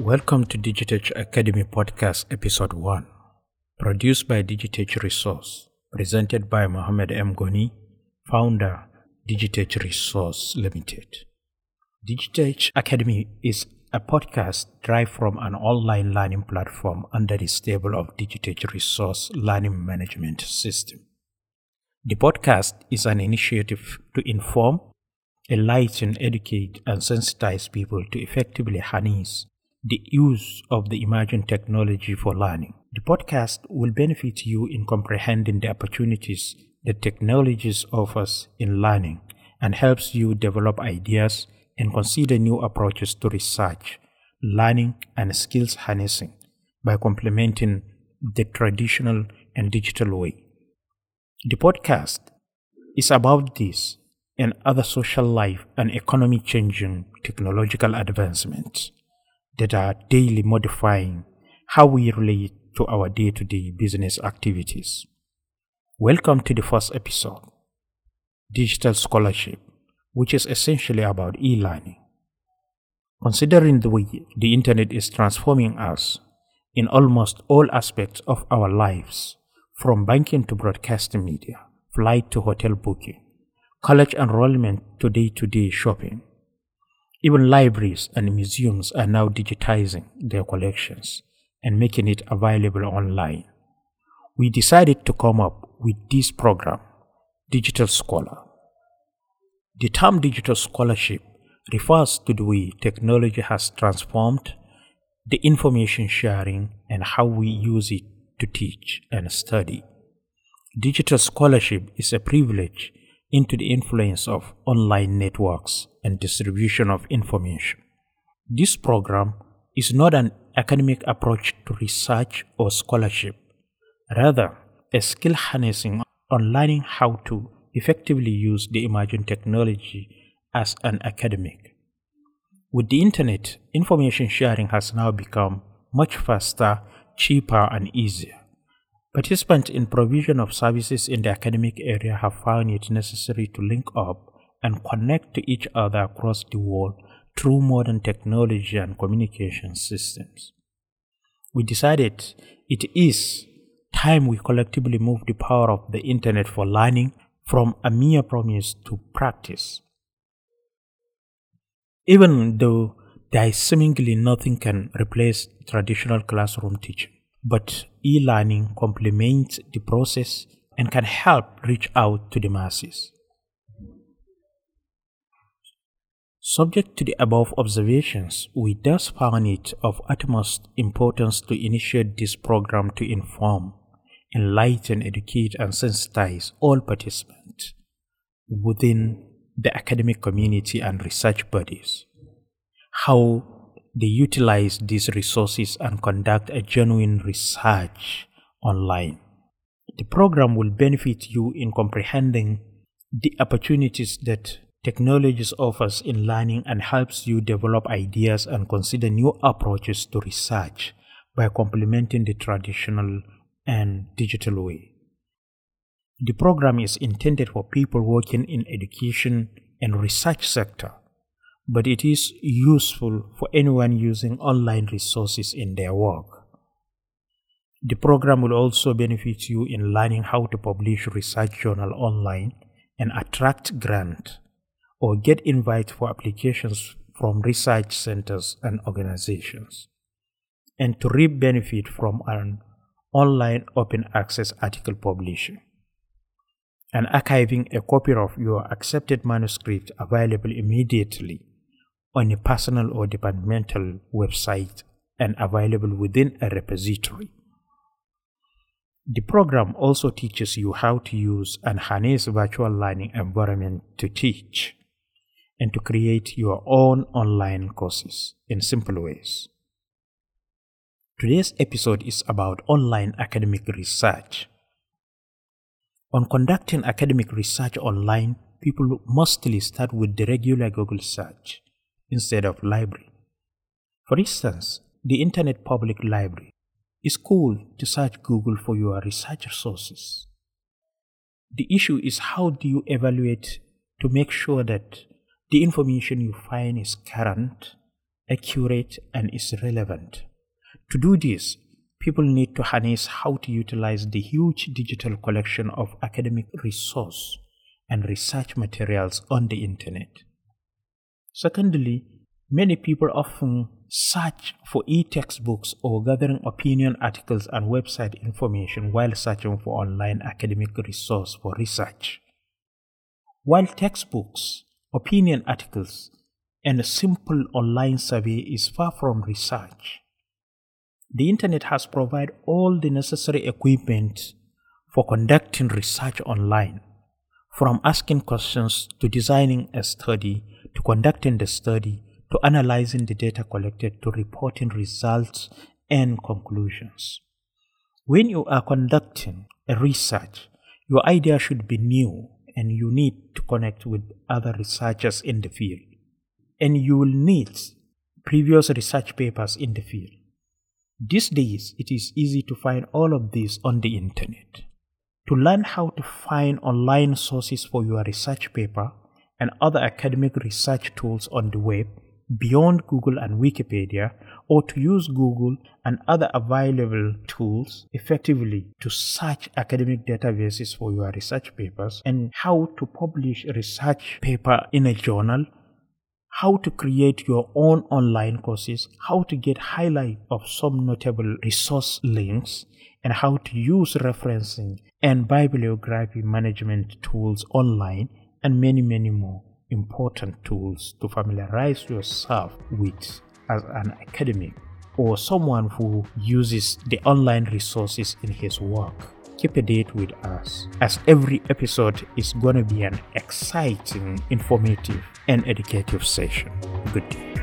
Welcome to Digitech Academy Podcast Episode 1, produced by Digitech Resource, presented by Mohammed M. Goni, founder, Digitech Resource Limited. Digitech Academy is a podcast derived from an online learning platform under the stable of Digitech Resource Learning Management System. The podcast is an initiative to inform, enlighten, educate, and sensitize people to effectively harness the use of the emerging technology for learning. The podcast will benefit you in comprehending the opportunities the technologies offers in learning and helps you develop ideas and consider new approaches to research, learning, and skills harnessing by complementing the traditional and digital way. The podcast is about this and other social life and economy changing technological advancements that are daily modifying how we relate to our day to day business activities. Welcome to the first episode Digital Scholarship, which is essentially about e learning. Considering the way the internet is transforming us in almost all aspects of our lives, from banking to broadcasting media, flight to hotel booking, college enrollment to day to day shopping, even libraries and museums are now digitizing their collections and making it available online. We decided to come up with this program, Digital Scholar. The term digital scholarship refers to the way technology has transformed the information sharing and how we use it to teach and study. Digital scholarship is a privilege into the influence of online networks and distribution of information. This program is not an academic approach to research or scholarship, rather, a skill harnessing on learning how to effectively use the emerging technology as an academic. With the internet, information sharing has now become much faster, cheaper, and easier. Participants in provision of services in the academic area have found it necessary to link up and connect to each other across the world through modern technology and communication systems. We decided it is time we collectively move the power of the internet for learning from a mere promise to practice. Even though there is seemingly nothing can replace traditional classroom teaching but e learning complements the process and can help reach out to the masses. Subject to the above observations, we thus found it of utmost importance to initiate this program to inform, enlighten, educate, and sensitize all participants within the academic community and research bodies. How they utilize these resources and conduct a genuine research online. The program will benefit you in comprehending the opportunities that technologies offers in learning and helps you develop ideas and consider new approaches to research by complementing the traditional and digital way. The program is intended for people working in education and research sector but it is useful for anyone using online resources in their work. The program will also benefit you in learning how to publish research journal online and attract grant or get invite for applications from research centers and organizations. And to reap benefit from an online open access article publishing. And archiving a copy of your accepted manuscript available immediately on a personal or departmental website and available within a repository. The program also teaches you how to use and harness virtual learning environment to teach and to create your own online courses in simple ways. Today's episode is about online academic research. On conducting academic research online, people mostly start with the regular Google search instead of library. For instance, the Internet Public Library is cool to search Google for your research sources. The issue is how do you evaluate to make sure that the information you find is current accurate, and is relevant. To do this, people need to harness how to utilize the huge digital collection of academic resource and research materials on the internet. Secondly, many people often search for e-textbooks or gathering opinion articles and website information while searching for online academic resource for research. While textbooks, opinion articles, and a simple online survey is far from research, the internet has provided all the necessary equipment for conducting research online, from asking questions to designing a study to conducting the study to analyzing the data collected to reporting results and conclusions. When you are conducting a research, your idea should be new and you need to connect with other researchers in the field. And you will need previous research papers in the field. These days, it is easy to find all of this on the internet. To learn how to find online sources for your research paper and other academic research tools on the web, beyond Google and Wikipedia or to use Google and other available tools effectively to search academic databases for your research papers and how to publish a research paper in a journal how to create your own online courses, how to get highlight of some notable resource links, and how to use referencing and bibliography management tools online, and many, many more important tools to familiarize yourself with as an academic or someone who uses the online resources in his work. Keep a date with us as every episode is going to be an exciting, informative, and educative session. Good day.